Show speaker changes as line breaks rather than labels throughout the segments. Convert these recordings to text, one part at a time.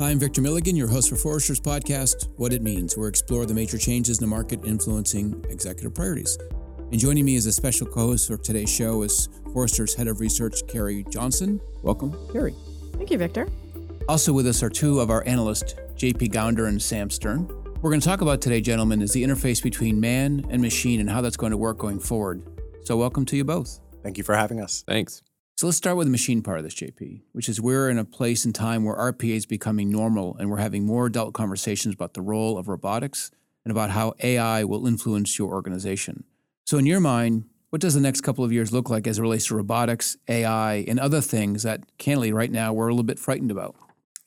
Hi, I'm Victor Milligan, your host for Forrester's podcast, What It Means, where we explore the major changes in the market influencing executive priorities. And joining me as a special co host for today's show is Forrester's Head of Research, Carrie Johnson. Welcome, Carrie.
Thank you, Victor.
Also with us are two of our analysts, JP Gownder and Sam Stern. What We're going to talk about today, gentlemen, is the interface between man and machine and how that's going to work going forward. So, welcome to you both.
Thank you for having us.
Thanks.
So let's start with the machine part of this, JP, which is we're in a place and time where RPA is becoming normal and we're having more adult conversations about the role of robotics and about how AI will influence your organization. So, in your mind, what does the next couple of years look like as it relates to robotics, AI, and other things that, candidly, right now we're a little bit frightened about?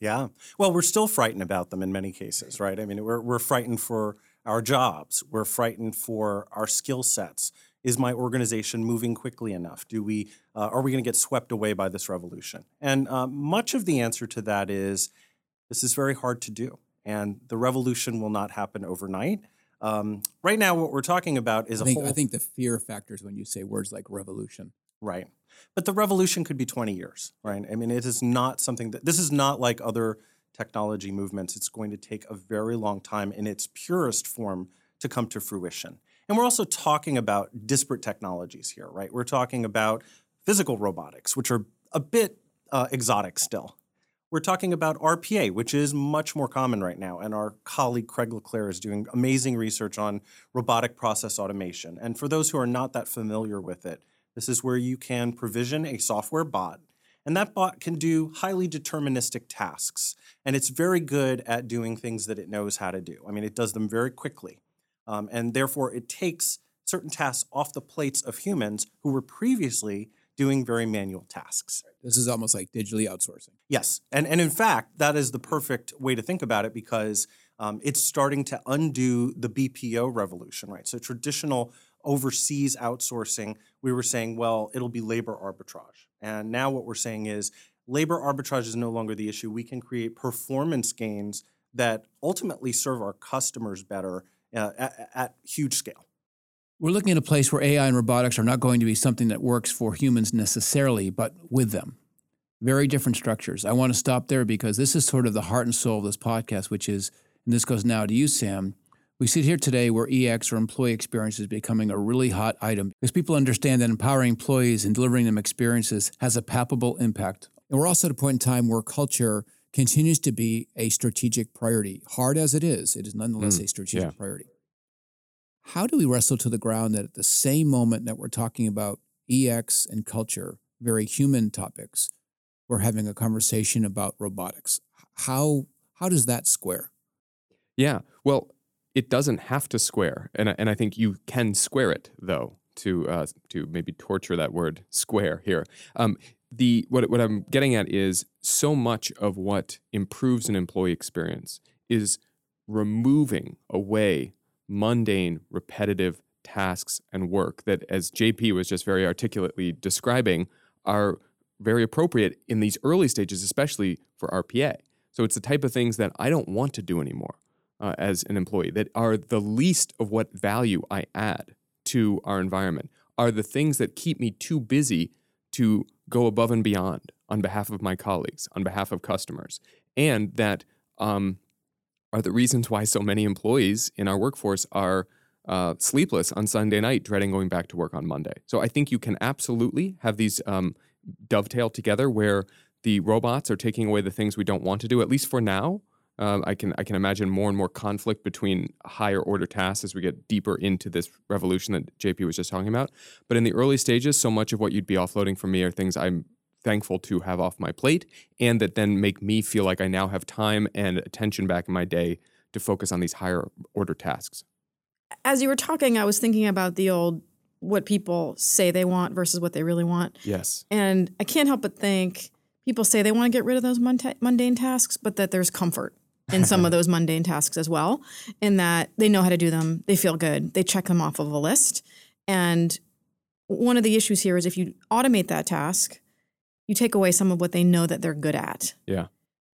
Yeah. Well, we're still frightened about them in many cases, right? I mean, we're, we're frightened for our jobs, we're frightened for our skill sets is my organization moving quickly enough? Do we uh, are we going to get swept away by this revolution? And uh, much of the answer to that is this is very hard to do, and the revolution will not happen overnight. Um, right now, what we're talking about is
I think,
a whole.
I think the fear factors when you say words like revolution.
Right, but the revolution could be 20 years, right? I mean, it is not something that this is not like other technology movements. It's going to take a very long time in its purest form to come to fruition. And we're also talking about disparate technologies here, right? We're talking about physical robotics, which are a bit uh, exotic still. We're talking about RPA, which is much more common right now. And our colleague Craig Le Clair is doing amazing research on robotic process automation. And for those who are not that familiar with it, this is where you can provision a software bot. And that bot can do highly deterministic tasks. And it's very good at doing things that it knows how to do. I mean, it does them very quickly. Um, and therefore, it takes certain tasks off the plates of humans who were previously doing very manual tasks.
This is almost like digitally outsourcing.
Yes. And, and in fact, that is the perfect way to think about it because um, it's starting to undo the BPO revolution, right? So, traditional overseas outsourcing, we were saying, well, it'll be labor arbitrage. And now what we're saying is labor arbitrage is no longer the issue. We can create performance gains that ultimately serve our customers better uh, at, at huge scale.
We're looking at a place where AI and robotics are not going to be something that works for humans necessarily, but with them. Very different structures. I want to stop there because this is sort of the heart and soul of this podcast, which is, and this goes now to you, Sam. We sit here today where EX or employee experience is becoming a really hot item because people understand that empowering employees and delivering them experiences has a palpable impact. And we're also at a point in time where culture continues to be a strategic priority. Hard as it is, it is nonetheless mm, a strategic yeah. priority. How do we wrestle to the ground that at the same moment that we're talking about EX and culture, very human topics, we're having a conversation about robotics? How how does that square?
Yeah, well, it doesn't have to square, and and I think you can square it though. To uh, to maybe torture that word square here. Um, the what what I'm getting at is so much of what improves an employee experience is removing away mundane, repetitive tasks and work that, as JP was just very articulately describing, are very appropriate in these early stages, especially for RPA. So it's the type of things that I don't want to do anymore uh, as an employee that are the least of what value I add to our environment, are the things that keep me too busy to go above and beyond on behalf of my colleagues, on behalf of customers, and that um, are the reasons why so many employees in our workforce are uh, sleepless on Sunday night, dreading going back to work on Monday. So I think you can absolutely have these um, dovetail together where the robots are taking away the things we don't want to do, at least for now, um, I can I can imagine more and more conflict between higher order tasks as we get deeper into this revolution that JP was just talking about. But in the early stages, so much of what you'd be offloading from me are things I'm thankful to have off my plate, and that then make me feel like I now have time and attention back in my day to focus on these higher order tasks.
As you were talking, I was thinking about the old what people say they want versus what they really want.
Yes.
And I can't help but think people say they want to get rid of those mundane tasks, but that there's comfort in some of those mundane tasks as well, in that they know how to do them, they feel good, they check them off of a list. And one of the issues here is if you automate that task, you take away some of what they know that they're good at.
Yeah.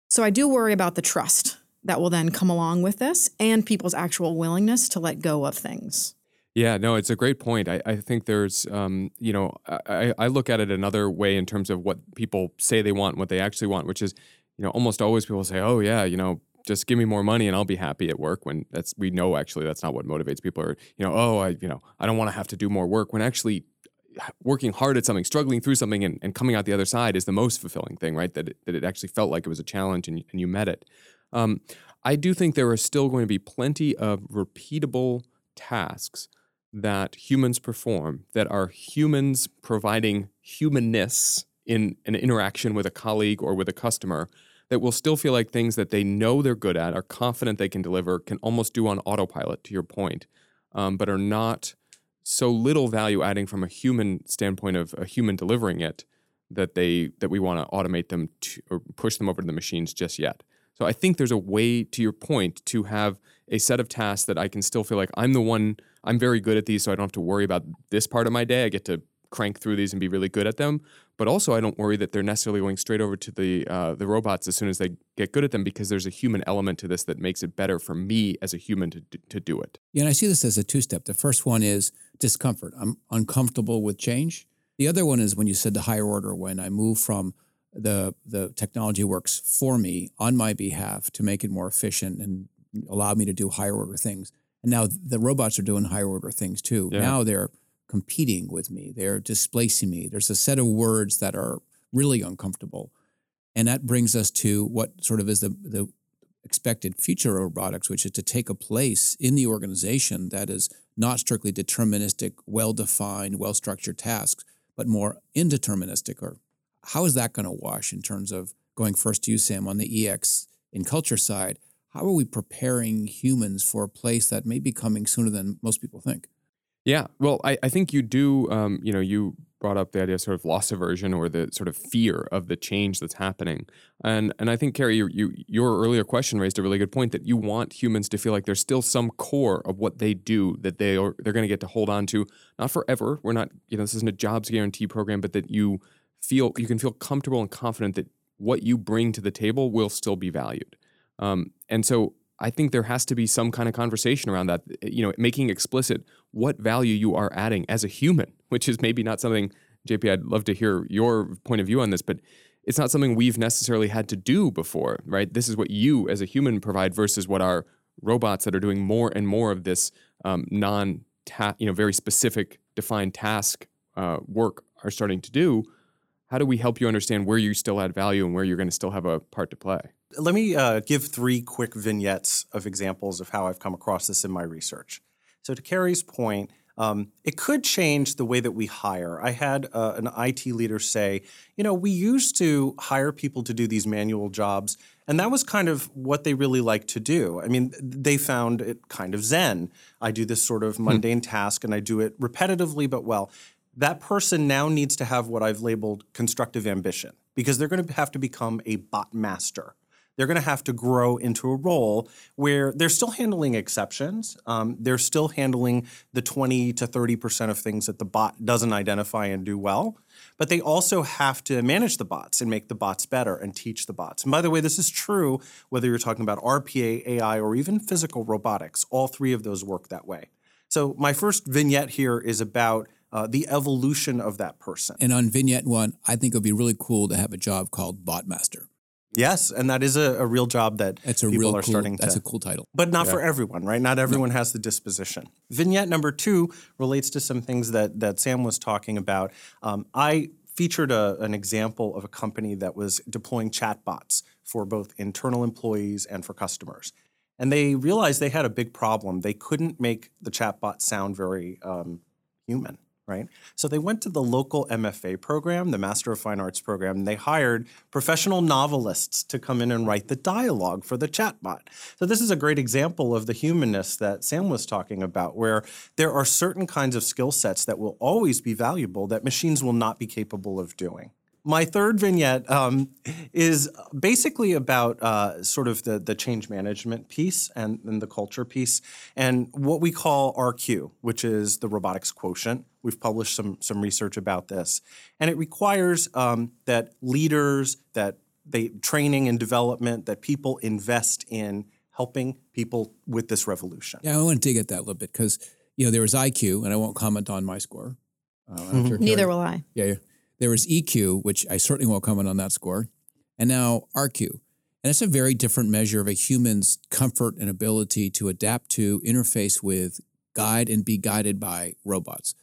So I do worry about the trust that will then come along with this and people's actual willingness to let go of things.
Yeah, no, it's a great point. I, I think there's, um, you know, I, I look at it another way in terms of what people say they want, what they actually want, which is you know, almost always people say, "Oh yeah, you know, just give me more money and I'll be happy at work." When that's we know actually that's not what motivates people. Or you know, oh, I you know, I don't want to have to do more work. When actually working hard at something, struggling through something, and, and coming out the other side is the most fulfilling thing, right? That it, that it actually felt like it was a challenge and, and you met it. Um, I do think there are still going to be plenty of repeatable tasks that humans perform that are humans providing humanness in an interaction with a colleague or with a customer that will still feel like things that they know they're good at, are confident they can deliver, can almost do on autopilot, to your point, um, but are not so little value adding from a human standpoint of a human delivering it that they that we want to automate them to, or push them over to the machines just yet. So I think there's a way, to your point, to have a set of tasks that I can still feel like I'm the one. I'm very good at these, so I don't have to worry about this part of my day. I get to crank through these and be really good at them. But also, I don't worry that they're necessarily going straight over to the uh, the robots as soon as they get good at them because there's a human element to this that makes it better for me as a human to to do it.
Yeah, and I see this as a two step. The first one is discomfort. I'm uncomfortable with change. The other one is when you said the higher order, when I move from the the technology works for me on my behalf to make it more efficient and allow me to do higher order things. And now the robots are doing higher order things too.
Yeah.
Now they're competing with me. They're displacing me. There's a set of words that are really uncomfortable. And that brings us to what sort of is the, the expected future of robotics, which is to take a place in the organization that is not strictly deterministic, well defined, well structured tasks, but more indeterministic. Or how is that going to wash in terms of going first to you, Sam, on the EX in culture side? How are we preparing humans for a place that may be coming sooner than most people think?
Yeah, well, I, I think you do. Um, you know, you brought up the idea of sort of loss aversion or the sort of fear of the change that's happening, and and I think Carrie, you, you your earlier question raised a really good point that you want humans to feel like there's still some core of what they do that they are they're going to get to hold on to, not forever. We're not, you know, this isn't a jobs guarantee program, but that you feel you can feel comfortable and confident that what you bring to the table will still be valued. Um, and so I think there has to be some kind of conversation around that, you know, making explicit what value you are adding as a human, which is maybe not something, JP, I'd love to hear your point of view on this, but it's not something we've necessarily had to do before, right? This is what you as a human provide versus what our robots that are doing more and more of this um, non, you know, very specific defined task uh, work are starting to do. How do we help you understand where you still add value and where you're going to still have a part to play?
Let me uh, give three quick vignettes of examples of how I've come across this in my research. So, to Carrie's point, um, it could change the way that we hire. I had uh, an IT leader say, you know, we used to hire people to do these manual jobs, and that was kind of what they really liked to do. I mean, they found it kind of zen. I do this sort of mundane hmm. task and I do it repetitively but well. That person now needs to have what I've labeled constructive ambition because they're going to have to become a bot master they're going to have to grow into a role where they're still handling exceptions. Um, they're still handling the 20 to 30% of things that the bot doesn't identify and do well. But they also have to manage the bots and make the bots better and teach the bots. And by the way, this is true whether you're talking about RPA, AI, or even physical robotics. All three of those work that way. So, my first vignette here is about uh, the evolution of that person.
And on vignette one, I think it would be really cool to have a job called Bot Master.
Yes, and that is a, a real job that
it's a
people
real
are
cool,
starting to.
That's a cool title,
but not yeah. for everyone, right? Not everyone no. has the disposition. Vignette number two relates to some things that that Sam was talking about. Um, I featured a, an example of a company that was deploying chatbots for both internal employees and for customers, and they realized they had a big problem. They couldn't make the chatbot sound very um, human right? So they went to the local MFA program, the Master of Fine Arts program, and they hired professional novelists to come in and write the dialogue for the chatbot. So this is a great example of the humanness that Sam was talking about, where there are certain kinds of skill sets that will always be valuable that machines will not be capable of doing. My third vignette um, is basically about uh, sort of the, the change management piece and, and the culture piece, and what we call RQ, which is the robotics quotient. We've published some, some research about this. And it requires um, that leaders, that they training and development, that people invest in helping people with this revolution.
Yeah, I want to dig at that a little bit because you know there was IQ, and I won't comment on my score.
Uh, mm-hmm. Neither will I.
Yeah, yeah. There was EQ, which I certainly won't comment on that score, and now RQ. And it's a very different measure of a human's comfort and ability to adapt to, interface with, guide, and be guided by robots.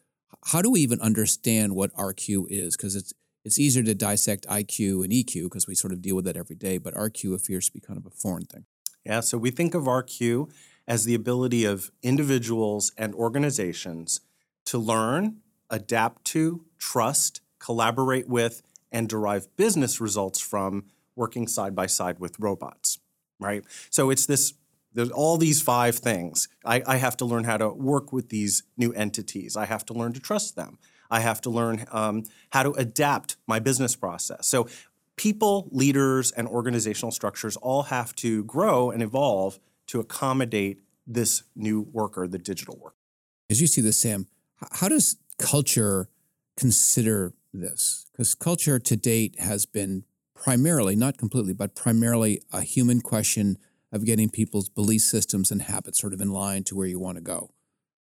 How do we even understand what RQ is? Because it's it's easier to dissect IQ and EQ because we sort of deal with that every day, but RQ appears to be kind of a foreign thing.
Yeah, so we think of RQ as the ability of individuals and organizations to learn, adapt to, trust, collaborate with, and derive business results from working side by side with robots, right? So it's this there's all these five things. I, I, have to learn how to work with these new entities. I have to learn to trust them. I have to learn um, how to adapt my business process. So people, leaders, and organizational structures all have to grow and evolve to accommodate this new worker, the digital worker.
As you see this, Sam, how does culture consider this? Because culture to date has been primarily, not completely, but primarily a human question of getting people's belief systems and habits sort of in line to where you want to go.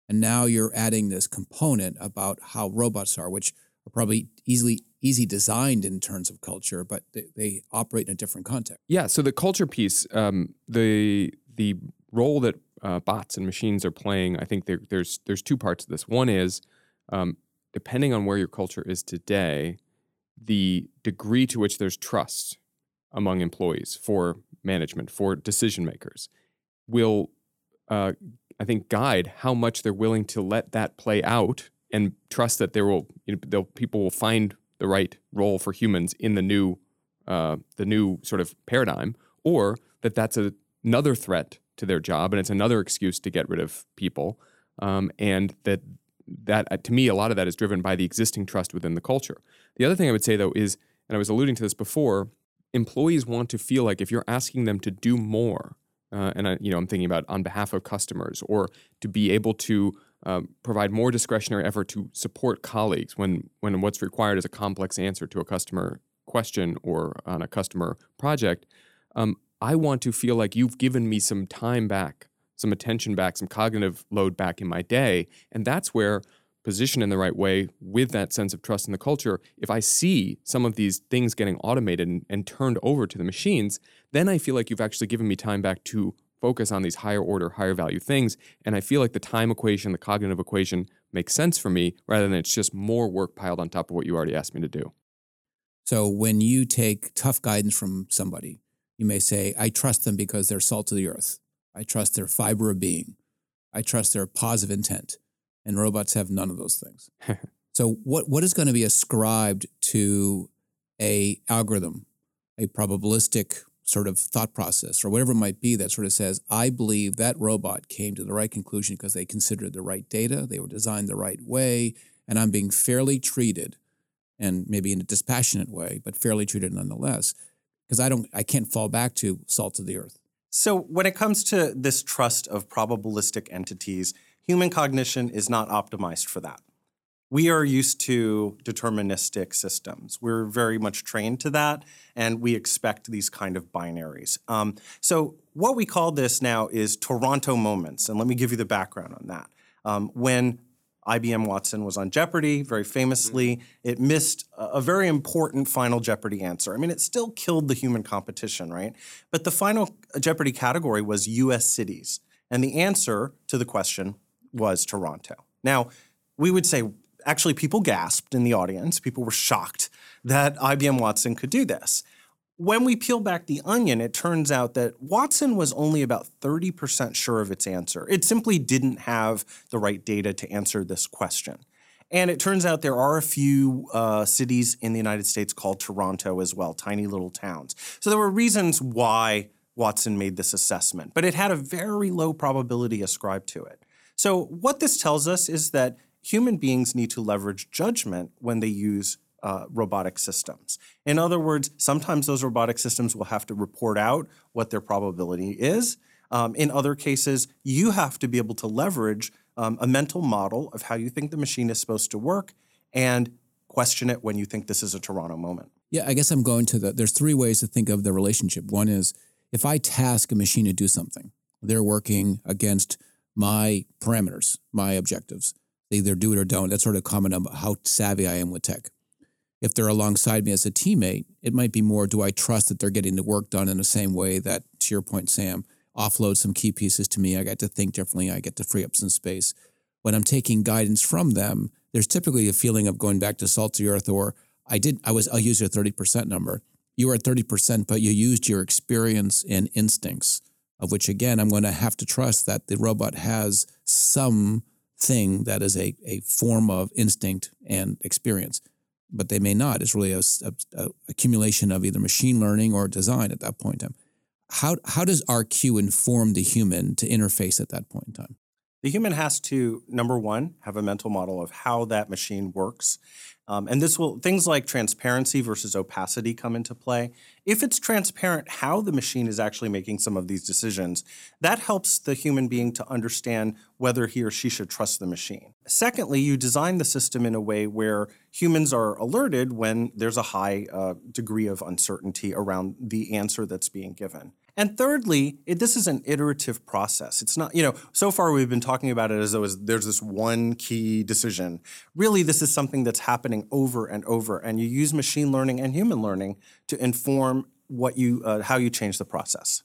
And now you're adding this component about how robots are, which are probably easily easy designed in terms of culture, but they, they operate in a different context.
Yeah. So the culture piece, um, the the role that uh, bots and machines are playing, I think there, there's there's two parts of this. One is um, depending on where your culture is today, the degree to which there's trust among employees for management, for decision makers, will, uh, I think, guide how much they're willing to let that play out and trust that there will, you know, people will find the right role for humans in the new, uh, the new sort of paradigm, or that that's a, another threat to their job and it's another excuse to get rid of people, um, and that that uh, to me a lot of that is driven by the existing trust within the culture. The other thing I would say though is, and I was alluding to this before, employees want to feel like if you're asking them to do more, uh, and I, you know I'm thinking about on behalf of customers, or to be able to um, provide more discretionary effort to support colleagues when when what's required is a complex answer to a customer question or on a customer project. Um, I want to feel like you've given me some time back, some attention back, some cognitive load back in my day, and that's where positioned in the right way with that sense of trust in the culture, if I see some of these things getting automated and, and, turned over to the machines, then I feel like you've actually given me time back to focus on these higher order, higher value things. And I feel like the time equation, the cognitive equation makes sense for me rather than it's just more work piled on top of what you already asked me to do.
So when you take tough guidance from somebody, you may say, I trust them because they're salt of the earth. I trust their fiber of being. I trust their positive intent and robots have none of those things. so what what is going to be ascribed to a algorithm, a probabilistic sort of thought process or whatever it might be that sort of says, I believe that robot came to the right conclusion because they considered the right data, they were designed the right way, and I'm being fairly treated and maybe in a dispassionate way, but fairly treated nonetheless. Because I don't I can't fall back to salt of the earth.
So when it comes to this trust of probabilistic entities, Human cognition is not optimized for that. We are used to deterministic systems. We're very much trained to that, and we expect these kind of binaries. Um, so, what we call this now is Toronto moments, and let me give you the background on that. Um, when IBM Watson was on Jeopardy, very famously, mm-hmm. it missed a very important final Jeopardy answer. I mean, it still killed the human competition, right? But the final Jeopardy category was US cities. And the answer to the question was Toronto. Now, we would say actually people gasped in the audience. People were shocked that IBM Watson could do this. When we peel back the onion, it turns out that Watson was only about 30% sure of its answer. It simply didn't have the right data to answer this question. And it turns out there are a few uh, cities in the United States called Toronto as well, tiny little towns. So there were reasons why Watson made this assessment, but it had a very low probability ascribed to it. So, what this tells us is that human beings need to leverage judgment when they use uh, robotic systems. In other words, sometimes those robotic systems will have to report out what their probability is. Um, in other cases, you have to be able to leverage um, a mental model of how you think the machine is supposed to work and question it when you think this is a Toronto moment.
Yeah, I guess I'm going to the. There's three ways to think of the relationship. One is if I task a machine to do something, they're working against my parameters, my objectives. They either do it or don't. That's sort of comment on how savvy I am with tech. If they're alongside me as a teammate, it might be more do I trust that they're getting the work done in the same way that, to your point, Sam, offload some key pieces to me. I get to think differently. I get to free up some space. When I'm taking guidance from them, there's typically a feeling of going back to salty earth or I did, I was, I'll use your 30% number. You were at 30%, but you used your experience and instincts, of which again, I'm going to have to trust that the robot has some thing that is a, a form of instinct and experience but they may not. It's really a, a, a, accumulation of either machine learning or design at that point in time. How, how does RQ inform the human to interface at that point in time?
The human has to, number one, have a mental model of how that machine works. Um, and this will, things like transparency versus opacity come into play. If it's transparent how the machine is actually making some of these decisions, that helps the human being to understand whether he or she should trust the machine. Secondly, you design the system in a way where humans are alerted when there's a high uh, degree of uncertainty around the answer that's being given. And thirdly, it, this is an iterative process. It's not, you know, so far we've been talking about it as though there's this one key decision. Really, this is something that's happening over and over, and you use machine learning and human learning to inform what you, uh, how you change the process.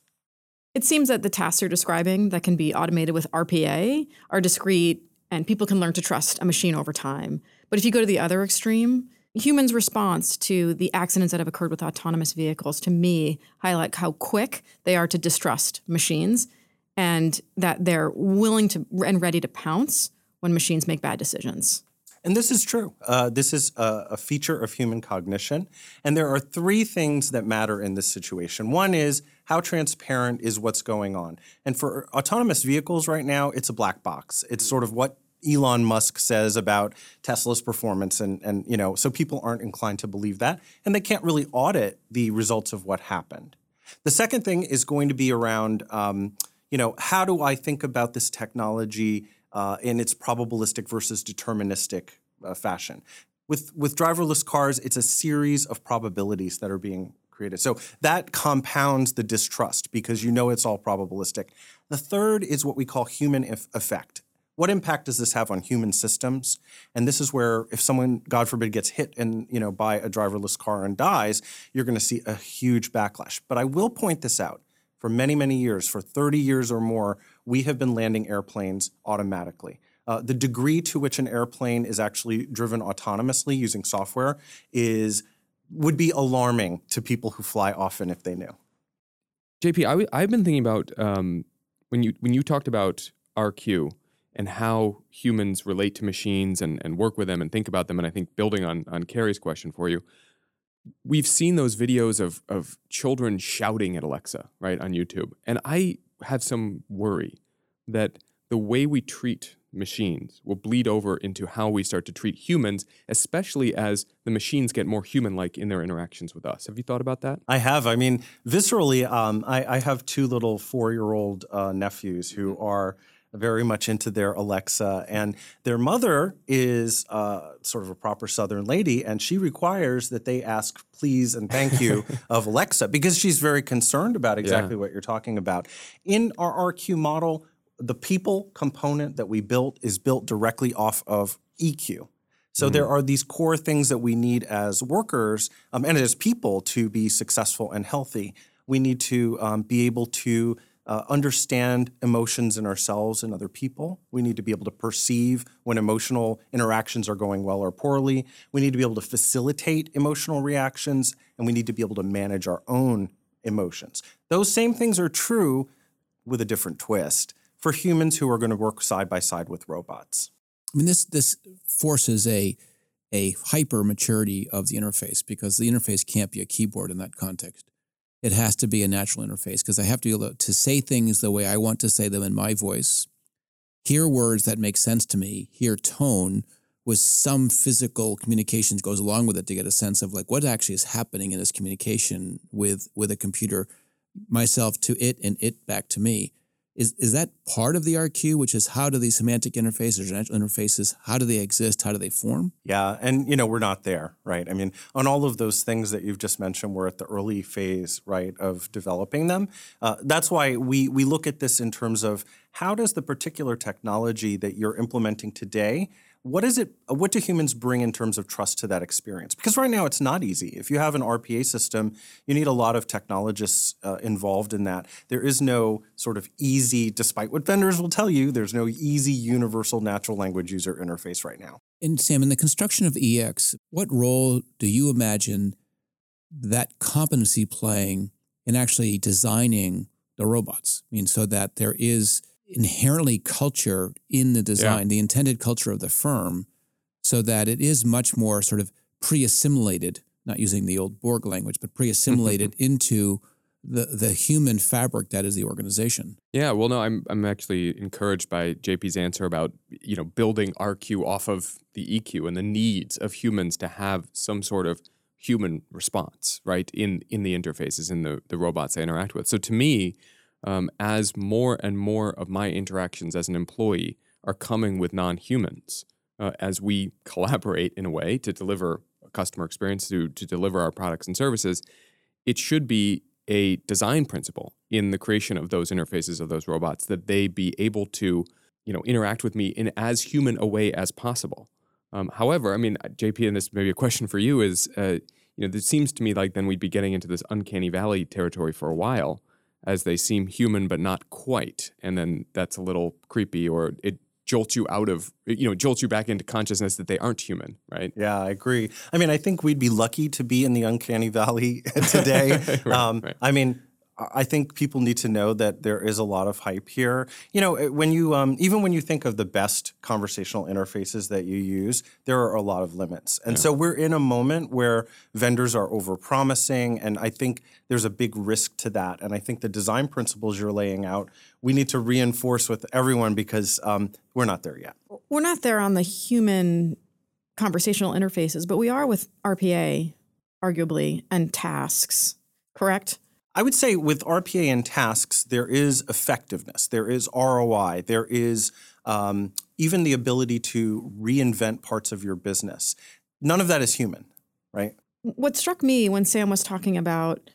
It seems that the tasks you're describing that can be automated with RPA are discrete, and people can learn to trust a machine over time. But if you go to the other extreme, humans' response to the accidents that have occurred with autonomous vehicles, to me, highlight how quick they are to distrust machines and that they're willing to and ready to pounce when machines make bad decisions.
And this is true. Uh, this is a, a, feature of human cognition. And there are three things that matter in this situation. One is how transparent is what's going on. And for autonomous vehicles right now, it's a black box. It's sort of what Elon Musk says about Tesla's performance, and and you know, so people aren't inclined to believe that, and they can't really audit the results of what happened. The second thing is going to be around, um, you know, how do I think about this technology uh, in its probabilistic versus deterministic uh, fashion? With with driverless cars, it's a series of probabilities that are being created. So that compounds the distrust because you know it's all probabilistic. The third is what we call human effect what impact does this have on human systems? And this is where if someone, God forbid, gets hit and you know by a driverless car and dies, you're going to see a huge backlash. But I will point this out. For many, many years, for 30 years or more, we have been landing airplanes automatically. Uh, the degree to which an airplane is actually driven autonomously using software is would be alarming to people who fly often if they knew.
JP, i w- I've been thinking about um, when you when you talked about RQ and how humans relate to machines and, and work with them and think about them. And I think building on, on Carrie's question for you, we've seen those videos of, of children shouting at Alexa, right, on YouTube. And I have some worry that the way we treat machines will bleed over into how we start to treat humans, especially as the machines get more human like in their interactions with us. Have you thought about that?
I have. I mean, viscerally, um, I, I, have two little four year old uh, nephews who are very much into their Alexa. And their mother is uh, sort of a proper Southern lady, and she requires that they ask please and thank you of Alexa because she's very concerned about exactly yeah. what you're talking about. In our RQ model, the people component that we built is built directly off of EQ. So mm-hmm. there are these core things that we need as workers um, and as people to be successful and healthy. We need to um, be able to uh, understand emotions in ourselves and other people. We need to be able to perceive when emotional interactions are going well or poorly. We need to be able to facilitate emotional reactions, and we need to be able to manage our own emotions. Those same things are true with a different twist for humans who are going to work side by side with robots.
I mean, this this forces a a hyper maturity of the interface because the interface can't be a keyboard in that context it has to be a natural interface because I have to be able to say things the way I want to say them in my voice, hear words that make sense to me, hear tone with some physical communications goes along with it to get a sense of like what actually is happening in this communication with with a computer myself to it and it back to me is is that part of the RQ, which is how do these semantic interfaces or natural interfaces, how do they exist? How do they form?
Yeah, and you know, we're not there, right? I mean, on all of those things that you've just mentioned, we're at the early phase, right, of developing them. Uh, that's why we we look at this in terms of how does the particular technology that you're implementing today what is it? What do humans bring in terms of trust to that experience? Because right now it's not easy. If you have an RPA system, you need a lot of technologists uh, involved in that. There is no sort of easy, despite what vendors will tell you, there's no easy universal natural language user interface right now.
And Sam, in the construction of EX, what role do you imagine that competency playing in actually designing the robots? I mean, so that there is inherently culture in the design, yeah. the intended culture of the firm, so that it is much more sort of pre assimilated, not using the old Borg language, but pre assimilated into the the human fabric that is the organization.
Yeah, well, no, I'm I'm actually encouraged by JP's answer about you know building RQ off of the EQ and the needs of humans to have some sort of human response, right? In in the interfaces in the the robots they interact with. So to me, um, as more and more of my interactions as an employee are coming with non-humans, uh, as we collaborate in a way to deliver a customer experience to to deliver our products and services, it should be a design principle in the creation of those interfaces of those robots that they be able to you know interact with me in as human a way as possible. Um, however, I mean, JP, and this may be a question for you is, uh, you know, it seems to me like then we'd be getting into this uncanny valley territory for a while, as they seem human but not quite, and then that's a little creepy, or it jolts you out of, you know, jolts you back into consciousness that they aren't human, right?
Yeah, I agree. I mean, I think we'd be lucky to be in the uncanny valley today. right, um, right. I mean, I think people need to know that there is a lot of hype here. You know, when you um, even when you think of the best conversational interfaces that you use, there are a lot of limits, and yeah. so we're in a moment where vendors are overpromising, and I think there's a big risk to that. And I think the design principles you're laying out, we need to reinforce with everyone because um, we're not there yet.
We're not there on the human conversational interfaces, but we are with RPA, arguably, and tasks. Correct?
I would say with RPA and tasks, there is effectiveness, there is ROI, there is um, even the ability to reinvent parts of your business. None of that is human, right?
What struck me when Sam was talking about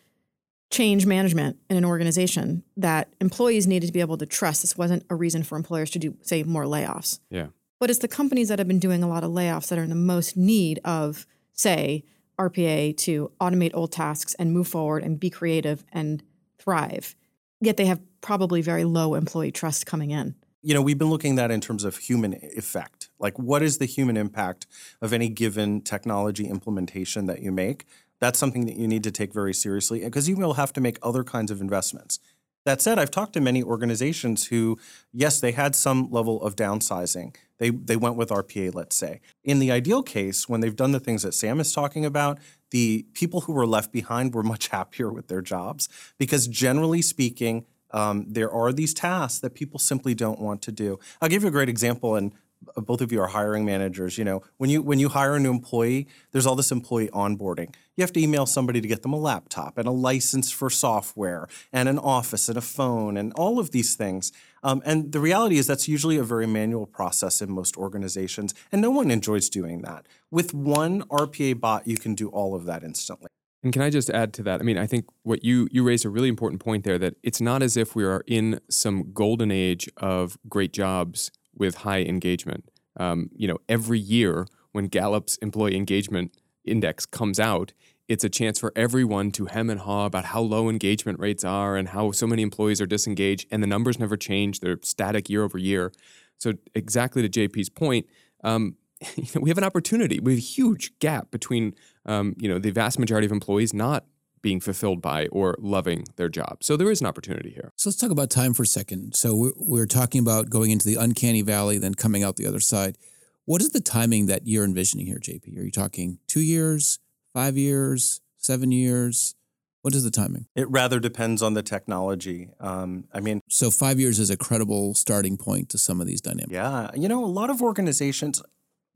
change management in an organization that employees needed to be able to trust this wasn't a reason for employers to do, say, more layoffs.
Yeah.
But it's the companies that have been doing a lot of layoffs that are in the most need of, say, RPA to automate old tasks and move forward and be creative and thrive. Yet they have probably very low employee trust coming in.
You know, we've been looking at that in terms of human effect. Like, what is the human impact of any given technology implementation that you make? That's something that you need to take very seriously because you will have to make other kinds of investments. That said, I've talked to many organizations who, yes, they had some level of downsizing. They, they went with RPA, let's say. In the ideal case, when they've done the things that Sam is talking about, the people who were left behind were much happier with their jobs because, generally speaking, um, there are these tasks that people simply don't want to do. I'll give you a great example, and both of you are hiring managers. You know, when you when you hire a new employee, there's all this employee onboarding. You have to email somebody to get them a laptop and a license for software and an office and a phone and all of these things. Um, and the reality is that's usually a very manual process in most organizations, and no one enjoys doing that. With one RPA bot, you can do all of that instantly.
And can I just add to that? I mean, I think what you you raised a really important point there that it's not as if we are in some golden age of great jobs with high engagement. Um, you know, every year when Gallup's employee engagement index comes out, it's a chance for everyone to hem and haw about how low engagement rates are and how so many employees are disengaged, and the numbers never change; they're static year over year. So, exactly to JP's point, um, you know, we have an opportunity. We have a huge gap between um, you know the vast majority of employees not being fulfilled by or loving their job. So there is an opportunity here.
So let's talk about time for a second. So we're, we're talking about going into the uncanny valley, then coming out the other side. What is the timing that you're envisioning here, JP? Are you talking two years, five years, seven years? What is the timing?
It rather depends on the technology. Um, I mean,
so five years is a credible starting point to some of these dynamics.
Yeah, you know, a lot of organizations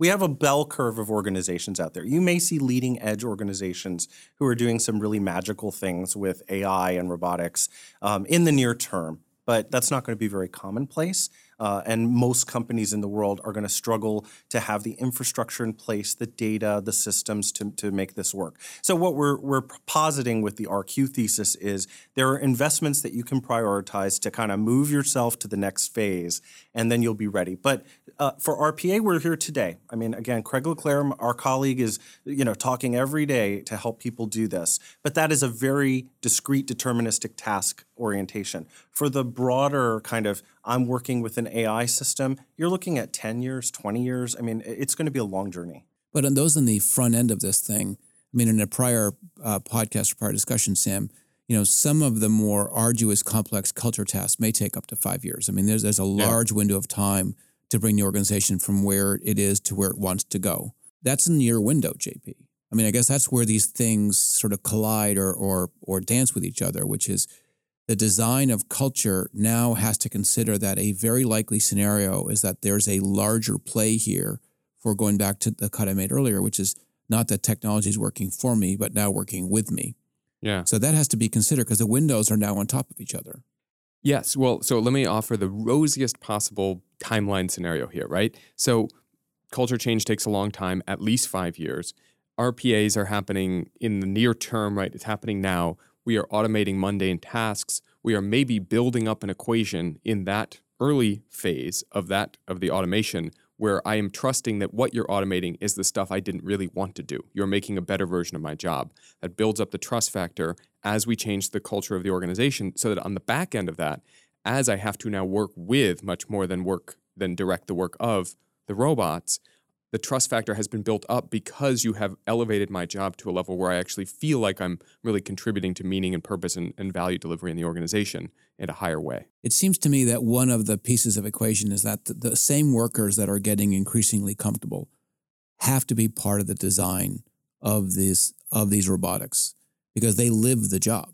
we have a bell curve of organizations out there. You may see leading edge organizations who are doing some really magical things with AI and robotics um, in the near term, but that's not going to be very commonplace. Uh, and most companies in the world are going to struggle to have the infrastructure in place, the data, the systems to, to make this work. So, what we're, we're positing with the RQ thesis is there are investments that you can prioritize to kind of move yourself to the next phase, and then you'll be ready. But uh, for RPA, we're here today. I mean, again, Craig Le Clair, our colleague, is you know talking every day to help people do this. But that is a very discrete, deterministic task orientation. For the broader kind of I'm working with an AI system, you're looking at 10 years, 20 years. I mean, it's going to be a long journey.
But on those in the front end of this thing, I mean, in a prior uh, podcast or prior discussion, Sam, you know, some of the more arduous, complex culture tasks may take up to five years. I mean, there's there's a large yeah. window of time to bring the organization from where it is to where it wants to go. That's in your window, JP. I mean, I guess that's where these things sort of collide or or or dance with each other, which is the design of culture now has to consider that a very likely scenario is that there's a larger play here for going back to the cut I made earlier, which is not that technology is working for me, but now working with me.
Yeah.
So that has to be considered because the windows are now on top of each other.
Yes. Well, so let me offer the rosiest possible timeline scenario here, right? So culture change takes a long time, at least five years. RPAs are happening in the near term, right? It's happening now we are automating mundane tasks. We are maybe building up an equation in that early phase of that of the automation where I am trusting that what you're automating is the stuff I didn't really want to do. You're making a better version of my job. That builds up the trust factor as we change the culture of the organization so that on the back end of that, as I have to now work with much more than work than direct the work of the robots, the trust factor has been built up because you have elevated my job to a level where I actually feel like I'm really contributing to meaning and purpose and, and, value delivery in the organization in a higher way.
It seems to me that one of the pieces of equation is that the, same workers that are getting increasingly comfortable have to be part of the design of these of these robotics because they live the job.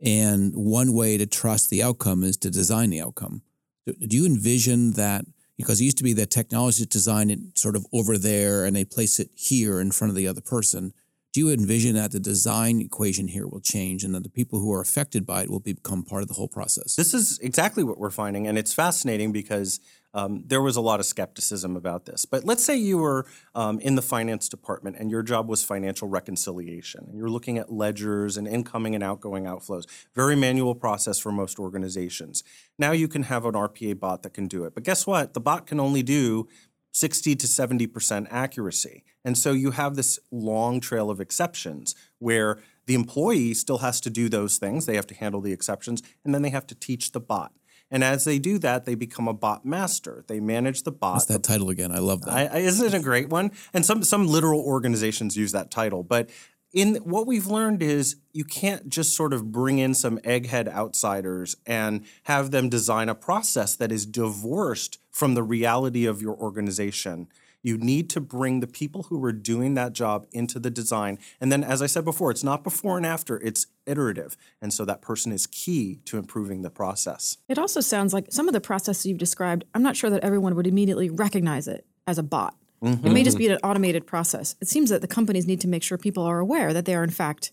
And one way to trust the outcome is to design the outcome. Do you envision that because it used to be that technologists design it sort of over there and they place it here in front of the other person. Do you envision that the design equation here will change and that the people who are affected by it will become part of the whole process?
This is exactly what we're finding. And it's fascinating because um, there was a lot of skepticism about this. But let's say you were um, in the finance department and your job was financial reconciliation, and you're looking at ledgers and incoming and outgoing outflows. Very manual process for most organizations. Now you can have an RPA bot that can do it. But guess what? The bot can only do 60 to 70% accuracy. And so you have this long trail of exceptions where the employee still has to do those things. They have to handle the exceptions, and then they have to teach the bot. And as they do that, they become a bot master. They manage the bot.
What's that title again? I love that. I,
I, isn't it a great one? And some some literal organizations use that title. But in what we've learned is you can't just sort of bring in some egghead outsiders and have them design a process that is divorced from the reality of your organization you need to bring the people who were doing that job into the design. And then, as I said before, it's not before and after, it's iterative. And so that person is key to improving the process.
It also sounds like some of the processes you've described, I'm not sure that everyone would immediately recognize it as a bot. Mm-hmm. It may just be an automated process. It seems that the companies need to make sure people are aware that they are, in fact,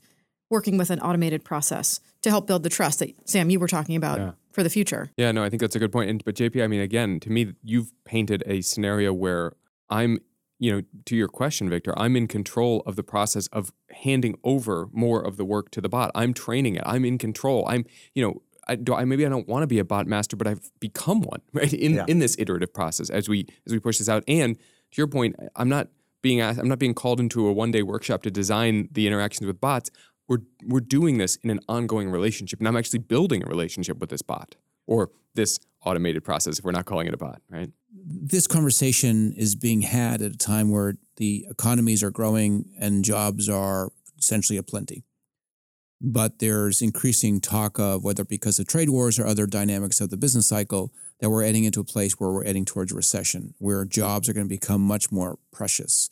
working with an automated process to help build the trust that Sam you were talking about yeah. for the future.
Yeah, no, I think that's a good point. And but JP, I mean, again, to me, you've painted a scenario where I'm, you know, to your question, Victor, I'm in control of the process of handing over more of the work to the bot. I'm training it. I'm in control. I'm, you know, I, do I maybe I don't want to be a bot master, but I've become one, right? In yeah. in this iterative process as we as we push this out. And to your point, I'm not being asked, I'm not being called into a one day workshop to design the interactions with bots. We're we're doing this in an ongoing relationship, and I'm actually building a relationship with this bot or this automated process if we're not calling it a bot, right?
This conversation is being had at a time where the economies are growing and jobs are essentially aplenty. But there's increasing talk of whether because of trade wars or other dynamics of the business cycle that we're heading into a place where we're heading towards recession, where jobs are going to become much more precious.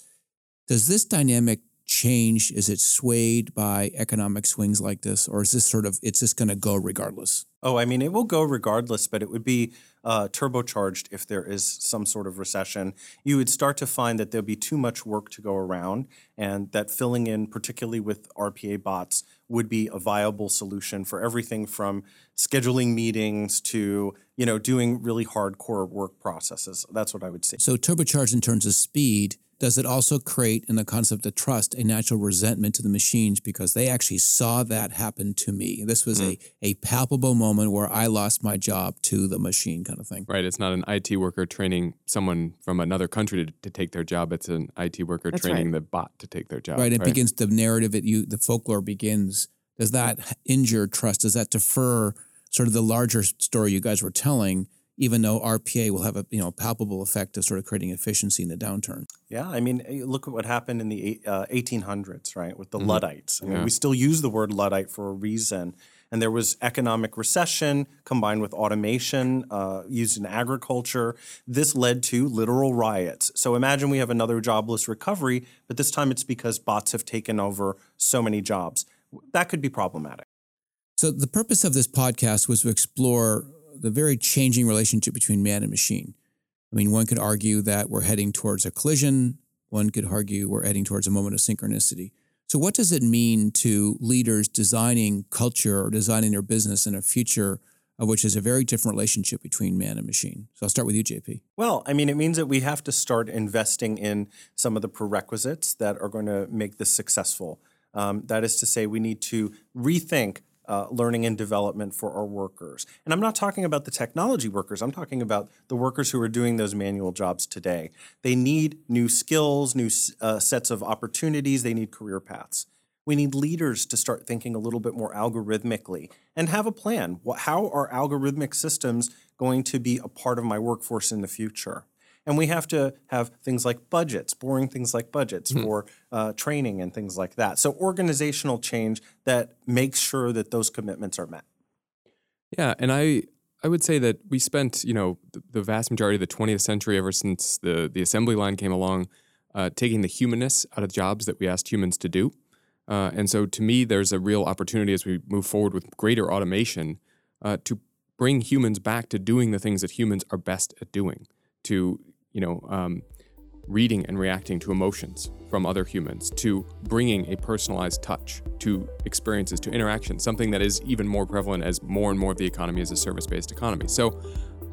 Does this dynamic change? Is it swayed by economic swings like this, or is this sort of it's just going to go regardless?
Oh, I mean, it will go regardless, but it would be uh, turbocharged if there is some sort of recession. You would start to find that there'll be too much work to go around, and that filling in, particularly with RPA bots, would be a viable solution for everything from scheduling meetings to you know doing really hardcore work processes. That's what I would say.
So turbocharged in terms of speed does it also create in the concept of trust a natural resentment to the machines because they actually saw that happen to me this was mm. a, a palpable moment where i lost my job to the machine kind of thing
right it's not an it worker training someone from another country to, to take their job it's an it worker That's training right. the bot to take their job
right it right? begins the narrative it you the folklore begins does that injure trust does that defer sort of the larger story you guys were telling even though RPA will have a you know palpable effect of sort of creating efficiency in the downturn.
Yeah, I mean, eh, look at what happened in the uh, 1800s, right, with the mm-hmm. Luddites. I mean, yeah. we still use the word Luddite for a reason. And there was economic recession combined with automation uh, used in agriculture. This led to literal riots. So imagine we have another jobless recovery, but this time it's because bots have taken over so many jobs. That could be problematic.
So the purpose of this podcast was to explore the very changing relationship between man and machine. I mean, one could argue that we're heading towards a collision. One could argue we're heading towards a moment of synchronicity. So, what does it mean to leaders designing culture or designing their business in a future of which is a very different relationship between man and machine? So, I'll start with you, JP.
Well, I mean, it means that we have to start investing in some of the prerequisites that are going to make this successful. Um, that is to say, we need to rethink uh, learning and development for our workers. And I'm not talking about the technology workers, I'm talking about the workers who are doing those manual jobs today. They need new skills, new uh, sets of opportunities, they need career paths. We need leaders to start thinking a little bit more algorithmically and have a plan. How are algorithmic systems going to be a part of my workforce in the future? And we have to have things like budgets, boring things like budgets mm-hmm. for uh, training and things like that. So organizational change that makes sure that those commitments are met.
Yeah, and I I would say that we spent you know the, the vast majority of the 20th century, ever since the the assembly line came along, uh, taking the humanness out of jobs that we asked humans to do. Uh, and so, to me, there's a real opportunity as we move forward with greater automation uh, to bring humans back to doing the things that humans are best at doing to you know um, reading and reacting to emotions from other humans to bringing a personalized touch to experiences to interactions something that is even more prevalent as more and more of the economy is a service-based economy. So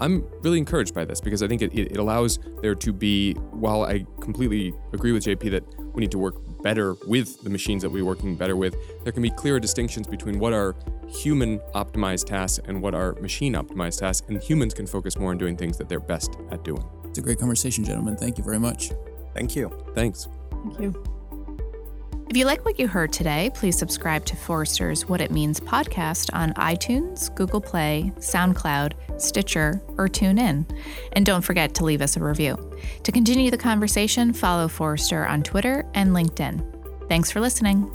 i'm really encouraged by this because i think it, it allows there to be while i completely agree with jp that we need to work better with the machines that we're working better with there can be clearer distinctions between what are human optimized tasks and what are machine optimized tasks and humans can focus more on doing things that they're best at doing
a great conversation, gentlemen. Thank you very much.
Thank you.
Thanks.
Thank you.
If you like what you heard today, please subscribe to Forrester's What It Means podcast on iTunes, Google Play, SoundCloud, Stitcher, or TuneIn. And don't forget to leave us a review. To continue the conversation, follow Forrester on Twitter and LinkedIn. Thanks for listening.